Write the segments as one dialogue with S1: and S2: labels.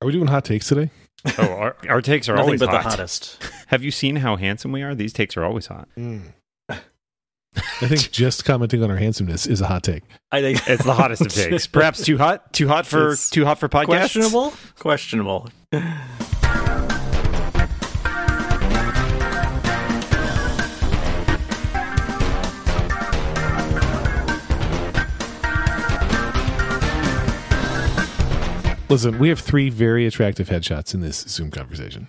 S1: Are we doing hot takes today?
S2: Oh, our, our takes are
S3: Nothing
S2: always
S3: but
S2: hot.
S3: the hottest.
S2: Have you seen how handsome we are? These takes are always hot. Mm.
S1: I think just commenting on our handsomeness is a hot take.
S3: I think
S2: It's the hottest of takes. Perhaps too hot. Too hot for
S3: It's
S2: too hot for podcasts.
S3: questionable. Questionable.
S1: Listen, we have three very attractive headshots in this Zoom conversation.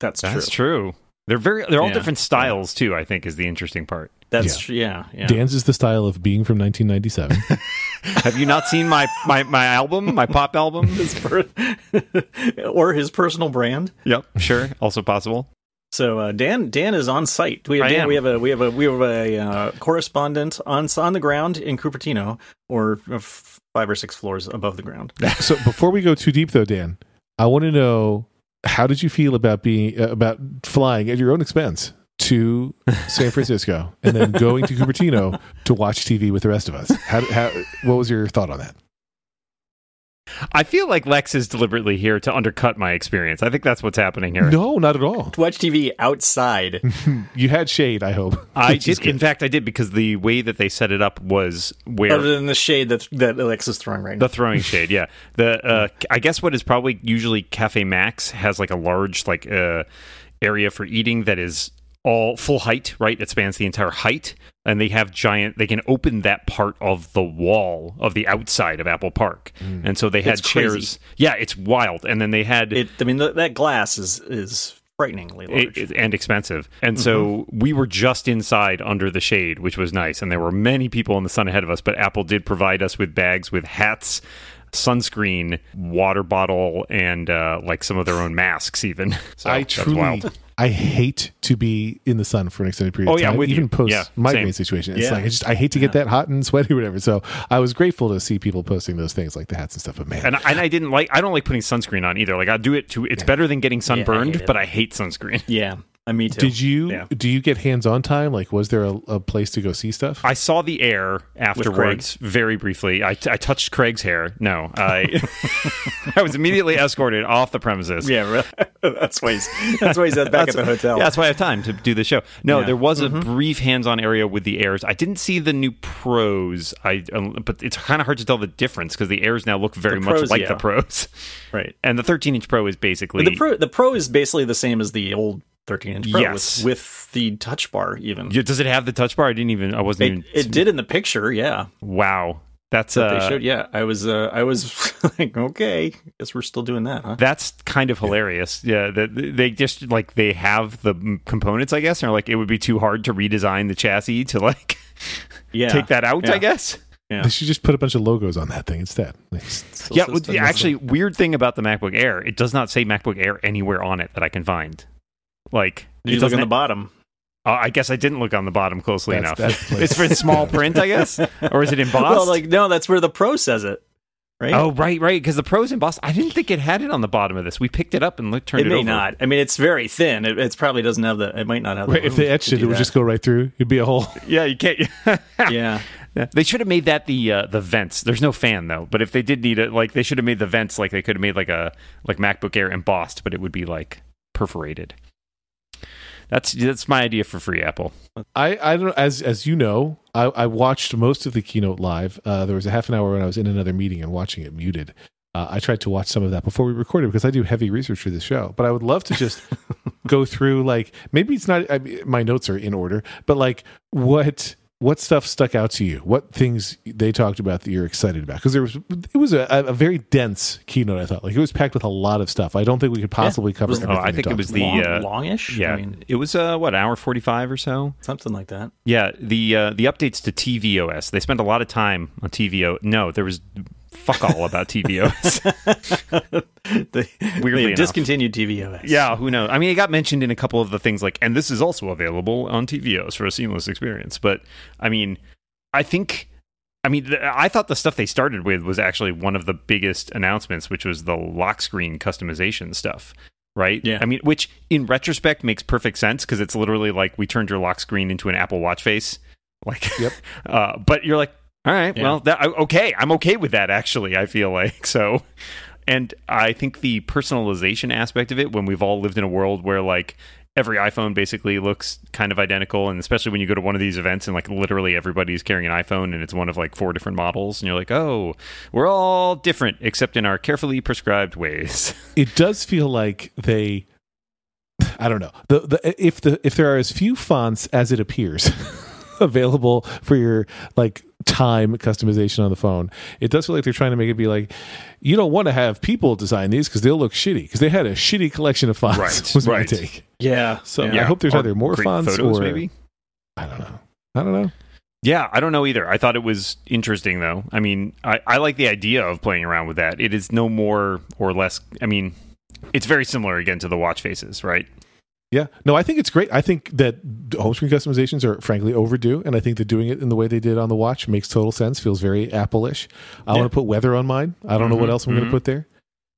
S3: That's,
S2: That's
S3: true.
S2: true. They're very. They're all
S3: Yeah.
S2: different styles too. I think is the interesting part.
S3: That's true. Yeah. Yeah.
S1: Dan's is the style of being from 1997.
S2: Have you not seen my my my album, my pop album?
S3: His per- or his personal brand.
S2: yep, sure. Also possible.
S3: So uh, Dan Dan is on site. We have
S2: I
S3: Dan,
S2: am.
S3: we have a we have a we have a uh, correspondent on on the ground in Cupertino, or uh, f- five or six floors above the ground.
S1: so before we go too deep, though, Dan, I want to know how did you feel about being uh, about flying at your own expense to San Francisco and then going to Cupertino to watch TV with the rest of us? How, how what was your thought on that?
S2: I feel like Lex is deliberately here to undercut my experience. I think that's what's happening here.
S1: No, not at all.
S3: To watch TV outside.
S1: You had shade, I hope.
S2: I
S1: Which is
S2: did. In fact, I did because the way that they set it up was where
S3: Other than the shade that that Alex is throwing right now.
S2: The throwing shade, yeah. The uh, I guess what is probably usually Cafe Max has like a large like uh, area for eating that is all full height, right? It spans the entire height, and they have giant. They can open that part of the wall of the outside of Apple Park, hmm. and so they had
S3: It's crazy.
S2: chairs. Yeah, it's wild. And then they had
S3: It, I mean, th- that glass is is frighteningly large.
S2: it- and expensive. And so mm-hmm. we were just inside under the shade, which was nice. And there were many people in the sun ahead of us, but Apple did provide us with bags with hats, sunscreen, water bottle, and uh, like some of their own masks, even. So
S1: I
S2: that's
S1: truly,
S2: wild.
S1: I hate to be in the sun for an extended period
S2: Oh,
S1: of
S2: yeah,
S1: time.
S2: with
S1: even
S2: you.
S1: post
S2: Yeah,
S1: migraine
S2: same.
S1: situation. It's
S3: Yeah.
S1: like I just I hate to get that hot and sweaty or whatever. So I was grateful to see people posting those things like the hats and stuff. But man,
S2: And, I- and I didn't like. I don't like putting sunscreen on either. Like I do it to. It's better than getting sunburned,
S3: hate it.
S2: but I hate sunscreen.
S3: yeah, uh, me too.
S1: did you
S3: Yeah.
S1: do you get hands on time? Like, was there a, a place to go see stuff?
S2: I saw the air afterwards, very briefly. I, I touched Craig's hair. No, I I was immediately escorted off the premises.
S3: Yeah, really. that's why he's that's why he's at back at the hotel.
S2: Yeah, that's why I have time to do the show. No,
S3: Yeah.
S2: there was a brief hands-on area with the airs. I didn't see the new pros. I um, but it's kind of hard to tell the difference because the airs now look very
S3: The
S2: much like
S3: yeah.
S2: the pros.
S3: right.
S2: And the 13-inch Pro is basically
S3: But the pro the pro is basically the same as the old 13 inch pro
S2: Yes.
S3: with, with the touch bar even.
S2: Yeah, Does it have the touch bar? I didn't even. I wasn't
S3: It,
S2: even.
S3: it did in the picture, yeah.
S2: Wow, that's
S3: That
S2: uh,
S3: they showed, yeah. I was uh, I was like, okay, guess we're still doing that, huh?
S2: That's kind of hilarious. Yeah, that they just like they have the components, I guess, or like it would be too hard to redesign the chassis to like
S3: Yeah.
S2: take that out.
S3: Yeah.
S2: I guess.
S3: Yeah.
S1: They should just put a bunch of logos on that thing instead.
S2: Yeah, well, actually, weird thing about the MacBook Air, it does not say MacBook Air anywhere on it that I can find. Like,
S3: Did you look
S2: doesn't
S3: on the bottom?
S2: Uh, I guess I didn't look on the bottom closely
S1: That's-
S2: enough.
S1: that's
S2: it's for small print, I guess, or is it embossed?
S3: Well, like no, that's where the pro says it. Right?
S2: oh, right, right, because the Pro's embossed. I didn't think it had it on the bottom of this. We picked it up and looked, turned
S3: it
S2: it,
S3: may
S2: over.
S3: not. I mean, it's very thin. It, it's probably doesn't have the. It might not have. The
S1: Right, if they etched it,
S3: do
S1: it would
S3: that.
S1: just go right through. It'd be a hole.
S2: Yeah, you can't.
S3: yeah.
S2: Yeah. They should have made that the uh, the vents. There's no fan though, but if they did need it, like they should have made the vents like they could have made like a like MacBook Air embossed, but it would be like perforated. That's that's my idea for free Apple.
S1: I, I don't as as you know, I, I watched most of the keynote live. Uh, there was a half an hour when I was in another meeting and watching it muted. Uh, I tried to watch some of that before we recorded because I do heavy research for this show. But I would love to just go through like maybe it's not I mean, my notes are in order, but like what what stuff stuck out to you? What things they talked about that you're excited about? Because there was it was a, a very dense keynote. I thought like it was packed with a lot of stuff. I don't think we could possibly cover.
S3: was-
S1: everything
S2: Oh, I think it was
S1: about.
S2: the,
S3: Long,
S2: uh,
S3: longish.
S2: Yeah,
S3: I mean,
S2: it was uh what hour forty five or so.
S3: something like that.
S2: Yeah, the uh, the updates to tvOS. They spent a lot of time on TVO. No, there was fuck all about tvOS.
S3: they,
S2: Weirdly
S3: they discontinued TVOS.
S2: Yeah, who knows? I mean, it got mentioned in a couple of the things like, and this is also available on TVOs for a seamless experience. But I mean, I think, I mean, th- I thought the stuff they started with was actually one of the biggest announcements, which was the lock screen customization stuff. Right?
S3: Yeah.
S2: I mean, which in retrospect makes perfect sense because it's literally like we turned your lock screen into an Apple Watch face. Like,
S1: Yep.
S2: Uh, but you're like, all right,
S3: Yeah.
S2: well, that, okay, I'm okay with that. Actually, I feel like so. and I think the personalization aspect of it, when we've all lived in a world where like every iPhone basically looks kind of identical, and especially when you go to one of these events and like literally everybody's carrying an iPhone and it's one of like four different models, and you're like, oh, we're all different except in our carefully prescribed ways.
S1: it does feel like they I don't know. The, the if the if there are as few fonts as it appears available for your like time customization on the phone, it does feel like they're trying to make it be like you don't want to have people design these because they'll look shitty because they had a shitty collection of fonts.
S2: Right,
S1: was my take.
S3: Yeah.
S1: So
S3: yeah.
S1: I hope there's
S2: Or
S1: either more
S2: create
S1: fonts
S2: photos,
S1: or
S2: maybe.
S1: I don't know. I don't know.
S2: Yeah, I don't know either. I thought it was interesting though. I mean, I, I like the idea of playing around with that. It is no more or less. I mean, it's very similar again to the watch faces, right?
S1: Yeah, no, I think it's great. I think that home screen customizations are frankly overdue, and I think that doing it in the way they did on the watch makes total sense. Feels very Apple-ish. I
S3: Yeah.
S1: want to put weather on mine. I don't know what
S2: Mhm,
S1: else I'm going
S2: mhm.
S1: to put there.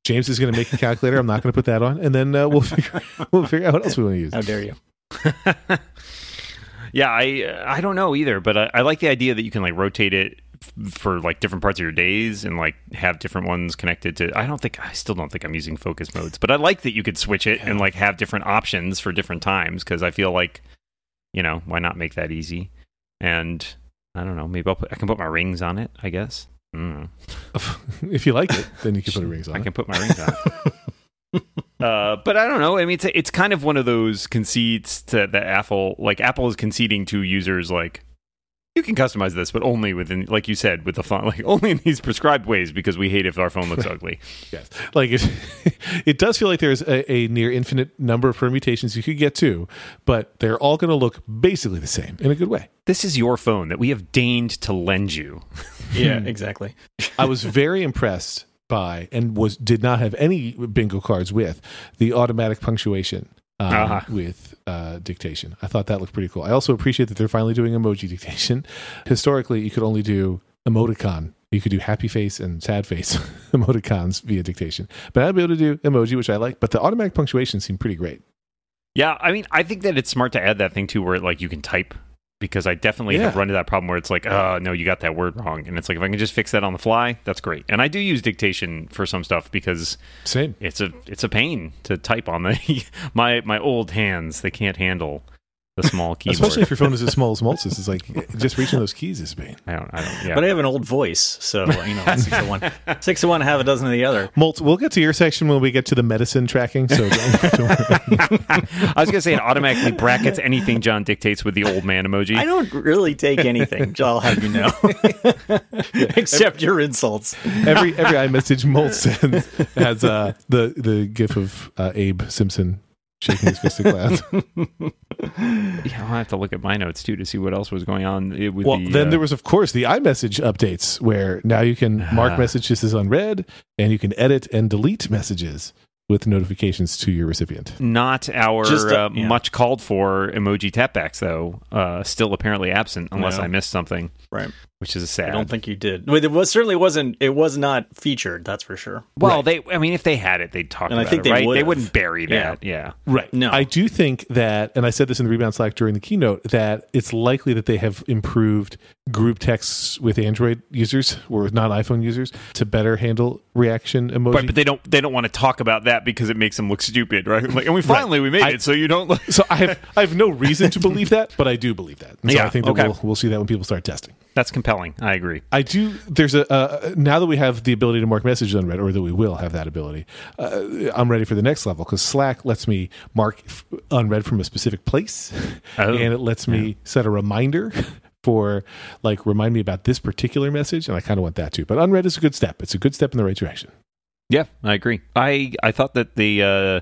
S1: James is going to make a calculator. I'm not going to put that on, and then uh, we'll figure we'll figure out what else we want to use.
S3: How dare you?
S2: yeah, I I don't know either, but I, I like the idea that you can like rotate it for like different parts of your days and like have different ones connected to. I don't think I still don't think I'm using focus modes, but I like that you could switch it and like have different options for different times because I feel like you know why not make that easy and. I don't know. Maybe I'll put, I can put my rings on it. I guess. Mm.
S1: if you like it, then you can put a rings on.
S2: I
S1: it.
S2: can put my rings on. it. uh, but I don't know. I mean, it's it's kind of one of those conceits to, that Apple, like Apple, is conceding to users, like you can customize this, but only within, like you said, with the font, like only in these prescribed ways because we hate if our phone looks ugly.
S1: Yes, like it. it does feel like there's a, a near infinite number of permutations you could get to, but they're all going to look basically the same in a good way.
S2: This is your phone that we have deigned to lend you.
S3: Yeah, exactly.
S1: I was very impressed by and was did not have any bingo cards with the automatic punctuation um,
S2: Uh-huh.
S1: with uh, dictation. I thought that looked pretty cool. I also appreciate that they're finally doing emoji dictation. Historically, you could only do emoticon. You could do happy face and sad face emoticons via dictation, but I'd be able to do emoji, which I like. But the automatic punctuation seemed pretty great.
S2: Yeah, I mean, I think that it's smart to add that thing too, where like you can type. Because I definitely have run into that problem where it's like, oh no, you got that word wrong, and it's like if I can just fix that on the fly, that's great. And I do use dictation for some stuff because
S1: Same.
S2: it's a it's a pain to type on the my my old hands. They can't handle the small keyboard.
S1: Especially if your phone is as small as Moltz's, it's like just reaching those keys is a pain.
S2: I don't I don't yeah.
S3: But I have an old voice, so you know, six of one, six of one, half a dozen of the other.
S1: Moltz, we'll get to your section when we get to the medicine tracking. So don't, don't worry.
S2: I was gonna say it automatically brackets anything John dictates with the old man emoji.
S3: I don't really take anything. I'll have you know, except your insults.
S1: every every iMessage Moltz sends has uh, the the gif of uh, Abe Simpson shaking his fist at clouds.
S2: Yeah, I'll have to look at my notes too to see what else was going on eh, with
S1: well,
S2: the.
S1: then
S2: uh,
S1: there was, of course, the iMessage updates where now you can mark
S2: Ah.
S1: messages as unread, and you can edit and delete messages with notifications to your recipient.
S2: not our
S3: Just, uh,
S2: uh,
S3: yeah.
S2: much called for emoji tapbacks though. Uh, still apparently absent unless
S1: No.
S2: I missed something,
S3: Right.
S2: Which is a sad.
S3: I don't think you did. Well, It was certainly wasn't. It was not featured. That's for sure.
S2: well, they. I mean, if they had it, they'd talk
S3: And I
S2: about
S3: think
S2: it,
S3: they
S2: right? They
S3: would've.
S2: wouldn't bury that. Yeah.
S1: Right.
S3: No.
S1: I do think that, and I said this in the rebound Slack during the keynote, that it's likely that they have improved group texts with Android users or with non iPhone users to better handle reaction emoji.
S2: Right, but they don't. They don't want to talk about that because it makes them look stupid, right? Like, and we finally we made
S1: I-
S2: it, so you don't. Look,
S1: so I have I have no reason to believe that, but I do believe that. And so
S2: Yeah,
S1: I think that
S2: okay.
S1: we'll we'll see that when people start testing.
S2: That's compelling. I agree.
S1: I do. There's a uh, now that we have the ability to mark messages unread, or that we will have that ability. Uh, I'm ready for the next level because Slack lets me mark f- unread from a specific place,
S2: Oh,
S1: and it lets me set a reminder for like remind me about this particular message, and I kind of want that too. But unread is a good step. It's a good step in the right direction.
S2: Yeah, I agree. I I thought that the uh,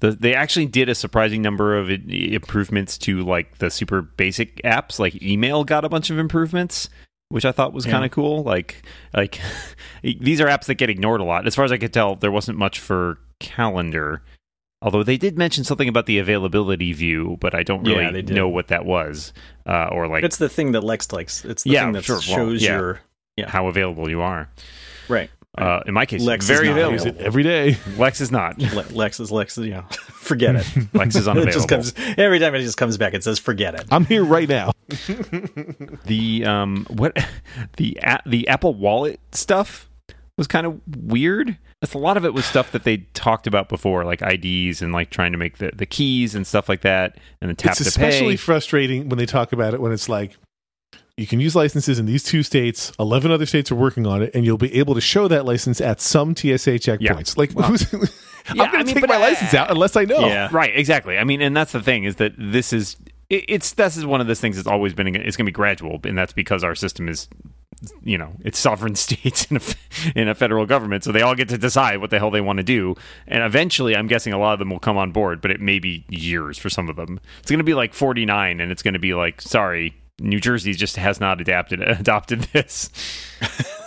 S2: the they actually did a surprising number of improvements to like the super basic apps. Like email got a bunch of improvements, which I thought was
S3: Yeah.
S2: kind of cool. Like like these are apps that get ignored a lot. As far as I could tell, there wasn't much for calendar. Although they did mention something about the availability view, but I don't really
S3: did.
S2: know what that was, uh, or like
S3: It's the thing that Lex likes. It's the
S2: Yeah,
S3: thing that
S2: sure. Well,
S3: shows
S2: yeah.
S3: your
S2: how available you are.
S3: right.
S2: Uh, in my case,
S3: Lex is
S2: very
S3: not
S2: available.
S1: Use it every day.
S2: Lex is not.
S3: Le- Lex is Lex. is- Yeah, forget it.
S2: Lex is
S3: it
S2: unavailable.
S3: just comes every time. It just comes back. It says forget it.
S1: I'm here right now.
S2: the um what the a- the Apple Wallet stuff was kind of weird. That's a lot of it was stuff that they talked about before, like IDs and like trying to make the, the keys and stuff like that, and the tap
S1: it's
S2: to
S1: especially
S2: pay.
S1: Especially frustrating when they talk about it when it's like you can use licenses in these two states 11 other states are working on it and you'll be able to show that license at some tsa checkpoints like who's, i'm
S2: Yeah,
S1: going to
S2: I mean,
S1: take my
S2: I-
S1: license out unless i know
S3: Yeah.
S2: Right, exactly. I mean, and that's the thing is that this is it, it's this is one of those things that's always been it's going to be gradual, and that's because our system is you know it's sovereign states in a, in a federal government, so they all get to decide what the hell they want to do, and eventually, I'm guessing a lot of them will come on board, but it may be years for some of them. It's going to be like 49, and it's going to be like, sorry. New Jersey just has not adapted adopted this.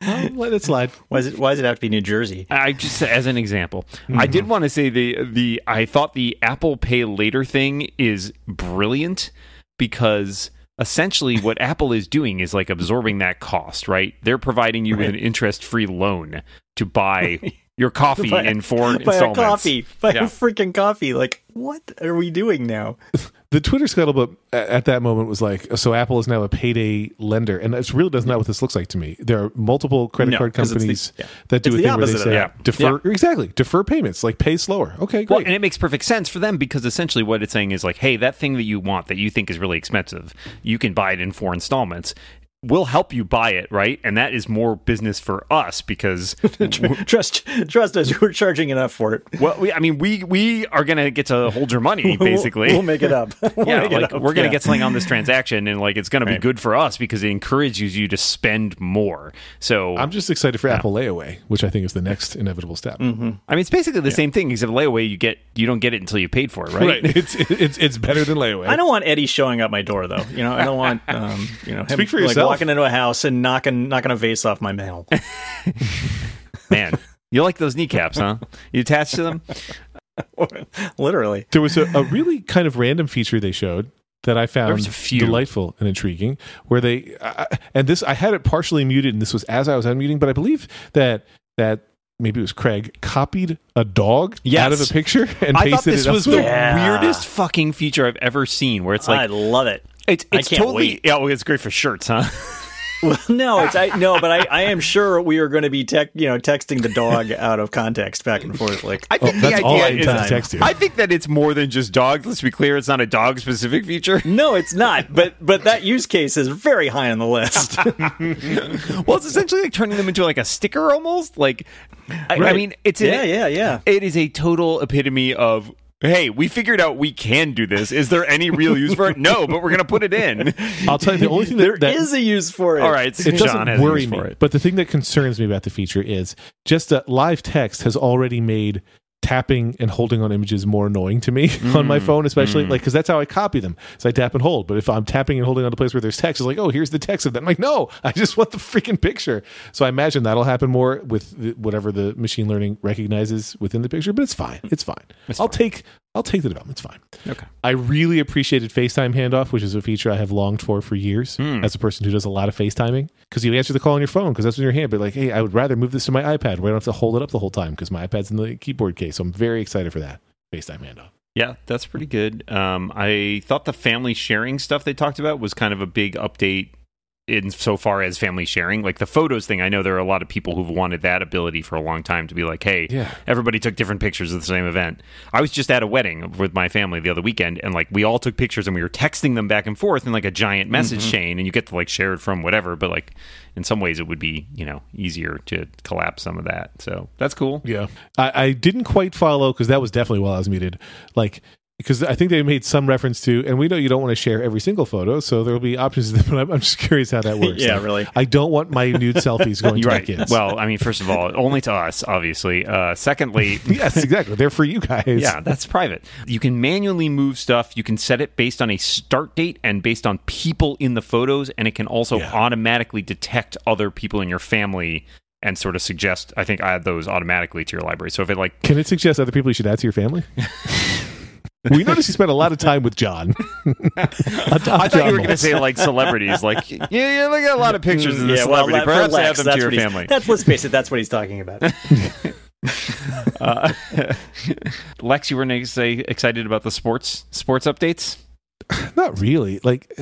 S1: Well, let it slide
S3: Why, is it, why does it have to be New Jersey?
S2: I just as an example, I did
S1: Mm-hmm.
S2: want to say the the I thought the Apple Pay Later thing is brilliant because essentially what Apple is doing is like absorbing that cost, right? They're providing you with an interest-free loan to buy your coffee
S3: Buy-
S2: in four
S3: Buy a
S2: installments.
S3: coffee. Buy
S2: Yeah.
S3: a freaking coffee. Like, what are we doing now?
S1: the twitter scuttlebutt a- at that moment was like so apple is now a payday lender and that's really that's not what this looks like to me there are multiple credit
S3: No,
S1: card
S3: 'cause it's the-
S1: companies
S3: yeah.
S1: that do
S3: It's
S1: a thing where they say
S2: that.
S1: defer exactly defer payments like pay slower okay great
S2: Well, and it makes perfect sense for them because essentially what it's saying is like, hey, that thing that you want that you think is really expensive, you can buy it in four installments. We'll help you buy it, right? And that is more business for us because
S3: trust, trust us. We're charging enough for it.
S2: well, we, I mean, we we are gonna get to hold your money basically.
S3: we'll, we'll make it up. We'll
S2: yeah,
S3: make it
S2: like
S3: up.
S2: we're gonna
S3: Yeah.
S2: get something on this transaction, and like it's gonna be good for us because it encourages you to spend more. So
S1: i'm just excited for apple layaway which i think is the next inevitable step
S3: Mm-hmm.
S2: I mean, it's basically the same thing except layaway. You get you don't get it until you paid for it, right?
S1: it's it's it's better than layaway
S3: I don't want Eddie showing up my door though. You know, I don't want um, you know him
S1: Speak for
S3: like
S1: yourself.
S3: Walking into a house and knocking knocking a vase off my mantle.
S2: Man, you like those kneecaps, huh? You attached to them?
S3: Literally.
S1: There was a, a really kind of random feature they showed that I found
S2: was a few.
S1: delightful and intriguing. Where they uh, and this I had it partially muted, and this was as I was unmuting, but I believe that that maybe it was Craig copied a dog
S2: Yes.
S1: out of a picture and
S2: I thought
S1: pasted
S2: this
S1: it
S2: was the
S3: Yeah.
S2: weirdest fucking feature I've ever seen. Where it's like, I
S3: love it.
S2: It's
S3: I
S2: it's
S3: can't
S2: totally
S3: wait.
S2: yeah, well, it's great for shirts, huh?
S3: Well, no, it's I no, but I, I am sure we are going to be tech, you know, texting the dog out of context back and forth. Like,
S2: I think
S1: Oh,
S2: the
S1: that's all I
S2: idea is
S1: text you.
S2: I think that it's more than just dogs. Let's be clear, it's not a dog specific feature.
S3: no, it's not. But but that use case is very high on the list.
S2: well, it's essentially like turning them into like a sticker almost. Like, I, I mean, it's an,
S3: yeah, yeah, yeah.
S2: It is a total epitome of. Hey, we figured out we can do this. Is there any real use for it? No, but we're gonna put it in.
S1: I'll tell you the only thing that,
S3: There
S1: that
S3: is a use for it.
S2: All right,
S1: it
S2: John
S1: doesn't
S2: has a
S1: worry
S2: use
S1: me.
S2: for it.
S1: But the thing that concerns me about the feature is just that live text has already made tapping and holding on images more annoying to me on my mm, phone, especially mm. like because that's how I copy them. So I tap and hold. But if I'm tapping and holding on a place where there's text, it's like, oh, here's the text of that. I'm like, no, I just want the freaking picture. So I imagine that'll happen more with the, whatever the machine learning recognizes within the picture. But it's fine. It's fine. I'll take I'll take the development. It's fine.
S2: Okay.
S1: I really appreciated FaceTime handoff, which is a feature I have longed for for years
S2: Hmm.
S1: as a person who does a lot of FaceTiming. Because you answer the call on your phone because that's in your hand. But like, hey, I would rather move this to my iPad where I don't have to hold it up the whole time because my iPad's in the keyboard case. So I'm very excited for that FaceTime handoff.
S2: Yeah, that's pretty good. Um, I thought the family sharing stuff they talked about was kind of a big update in so far as family sharing. Like the photos thing, I know there are a lot of people who've wanted that ability for a long time to be like, hey,
S1: Yeah.
S2: everybody took different pictures of the same event. I was just at a wedding with my family the other weekend, and like we all took pictures and we were texting them back and forth in like a giant message mm-hmm. chain, and you get to like share it from whatever. But like in some ways, it would be you know easier to collapse some of that. So that's cool.
S1: Yeah. I, I didn't quite follow because that was definitely while I was muted. Like, because I think they made some reference to, and we know you don't want to share every single photo, so there will be options. But I'm, I'm just curious how that works.
S3: Yeah,
S1: Like,
S3: really.
S1: I don't want my nude selfies going to
S2: You're
S1: my
S2: right.
S1: kids.
S2: Well, I mean, first of all, only to us, obviously. Uh, secondly,
S1: yes, exactly. They're for you guys.
S2: yeah, that's private. You can manually move stuff. You can set it based on a start date and based on people in the photos, and it can also
S1: Yeah.
S2: automatically detect other people in your family and sort of suggest. I think add those automatically to your library. So if it like
S1: Can it suggest other people you should add to your family? We noticed you spent a lot of time with John.
S2: I thought you were going to say like celebrities, like yeah, yeah, they got a lot of pictures of the
S3: yeah,
S2: celebrity.
S3: for
S2: Perhaps
S3: Lex,
S2: add them
S3: that's
S2: to your family.
S3: That's let's face it. That's what he's talking about.
S2: Uh, Lex, you were gonna say excited about the sports sports updates.
S1: Not really. Like,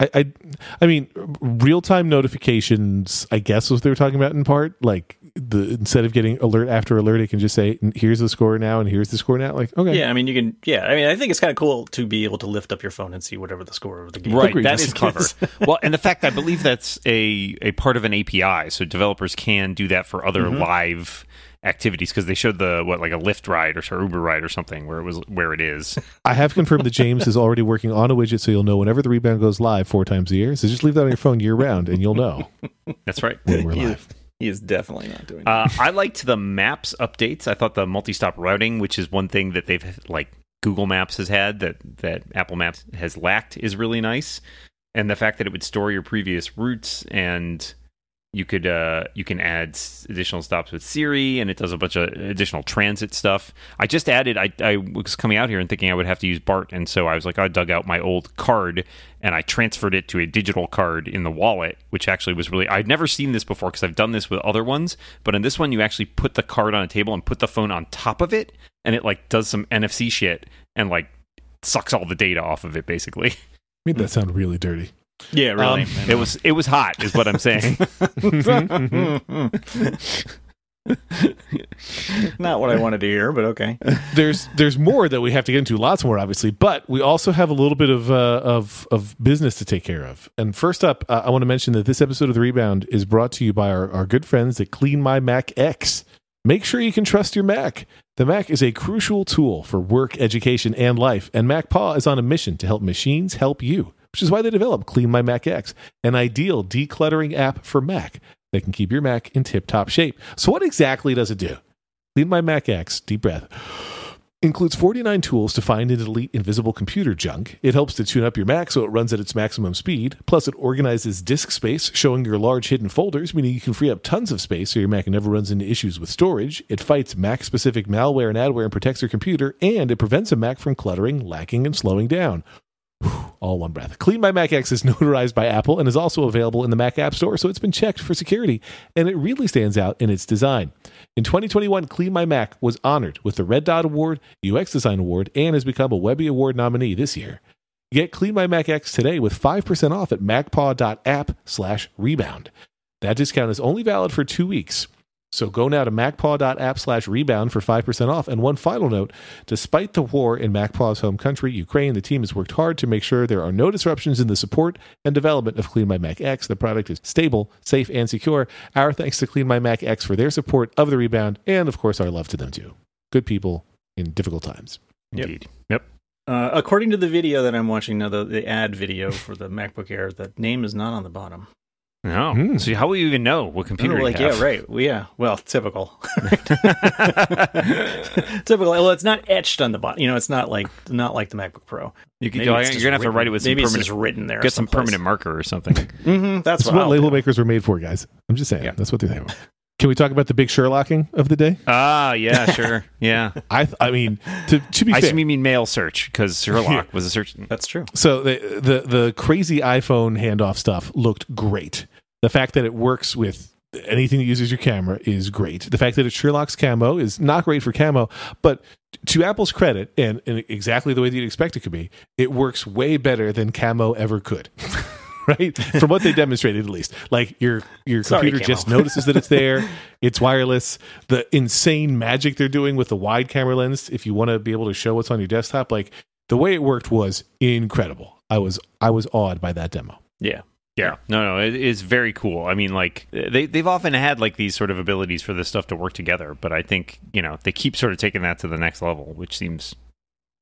S1: I, I, I mean, real time notifications. I guess was what they were talking about in part. Like, the instead of getting alert after alert, it can just say, "Here's the score now," and here's the score now. Like, okay,
S3: Yeah, I mean, you can. Yeah, I mean, I think it's kind of cool to be able to lift up your phone and see whatever the score of the game.
S2: Right,
S1: Agreed.
S2: that is
S3: Yes.
S2: clever. well, and the fact I believe that's a a part of an API, so developers can do that for other mm-hmm. live activities because they showed the what like a Lyft ride or, or Uber ride or something where it was where it is.
S1: I have confirmed that James is already working on a widget, so you'll know whenever the rebound goes live four times a year. So just leave that on your phone year round, and you'll know
S2: That's right.
S1: when we're live.
S3: He is definitely not doing. that.
S2: Uh, I liked the maps updates. I thought the multi-stop routing, which is one thing that they've like Google Maps has had that that Apple Maps has lacked, is really nice. And the fact that it would store your previous routes and you could uh, you can add additional stops with Siri, and it does a bunch of additional transit stuff. I just added. I, I was coming out here and thinking I would have to use BART, and so I was like, I dug out my old card and I transferred it to a digital card in the wallet, which actually was really. I'd never seen this before because I've done this with other ones, but in this one, you actually put the card on a table and put the phone on top of it, and it like does some NFC shit and like sucks all the data off of it, basically.
S1: Made that sound really dirty.
S3: yeah, really.
S2: Um, it was it was hot, is what I'm saying.
S3: not what I wanted to hear, but okay.
S1: there's there's more that we have to get into, lots more, obviously, but we also have a little bit of uh, of of business to take care of. And first up, uh, I want to mention that this episode of the Rebound is brought to you by our, our good friends at CleanMyMac X. Make sure you can trust your Mac. The Mac is a crucial tool for work, education, and life, and MacPaw is on a mission to help machines help you, which is why they developed CleanMyMac X, an ideal decluttering app for Mac that can keep your Mac in tip-top shape. So, what exactly does it do? CleanMyMac X, deep breath, includes 49 tools to find and delete invisible computer junk. It helps to tune up your Mac so it runs at its maximum speed. Plus, it organizes disk space, showing your large hidden folders, meaning you can free up tons of space so your Mac never runs into issues with storage. It fights Mac specific malware and adware and protects your computer, and it prevents a Mac from cluttering, lacking, and slowing down. All one breath. CleanMyMac X is notarized by Apple and is also available in the Mac App Store, so it's been checked for security, and it really stands out in its design. In 2021, CleanMyMac was honored with the Red Dot Award, UX Design Award, and has become a Webby Award nominee this year. Get CleanMyMac X today with 5% off at macpaw.app slash rebound. That discount is only valid for two weeks. So go now to macpaw.app slash rebound for 5% off. And one final note despite the war in MacPaw's home country, Ukraine, the team has worked hard to make sure there are no disruptions in the support and development of CleanMyMac X. The product is stable, safe, and secure. Our thanks to CleanMyMac X for their support of the rebound, and of course, our love to them too. Good people in difficult times.
S3: Yep.
S2: Indeed. Yep.
S3: Uh, according to the video that I'm watching now, the, the ad video for the MacBook Air, the name is not on the bottom.
S2: No.
S1: Hmm.
S2: So how will you even know what computer
S3: Oh,
S2: you
S3: like
S2: have?
S3: yeah, right. Well, yeah. Well, typical. typical. Well, it's not etched on the bottom. You know, it's not like not like the MacBook Pro.
S2: You could,
S3: Maybe
S2: you're gonna
S3: just
S2: have to write it with some
S3: maybe it's
S2: permanent.
S3: just written there.
S2: Get some
S3: someplace.
S2: permanent marker or something.
S3: Mm-hmm, that's
S1: That's
S3: what,
S1: what label
S3: do.
S1: makers were made for, guys. I'm just saying.
S3: Yeah.
S1: That's what they're there for. Can we talk about the big Sherlocking of the day?
S2: ah, yeah, sure, yeah.
S1: I, th- I mean, to, to be fair,
S2: I
S1: fair,
S2: assume you mean mail search because Sherlock was a search.
S3: That's true.
S1: So the, the the crazy iPhone handoff stuff looked great. The fact that it works with anything that uses your camera is great. The fact that it Sherlock's camo is not great for camo, but to Apple's credit, and, and exactly the way that you'd expect it could be, it works way better than camo ever could. right? From what they demonstrated, at least, like your your
S3: Sorry,
S1: computer just notices that it's there. It's wireless. The insane magic they're doing with the wide camera lens, if you want to be able to show what's on your desktop, like the way it worked was incredible. I was I was awed by that demo.
S3: Yeah.
S2: Yeah, no, no, it is very cool. I mean, like they they've often had like these sort of abilities for this stuff to work together, but I think you know they keep sort of taking that to the next level, which seems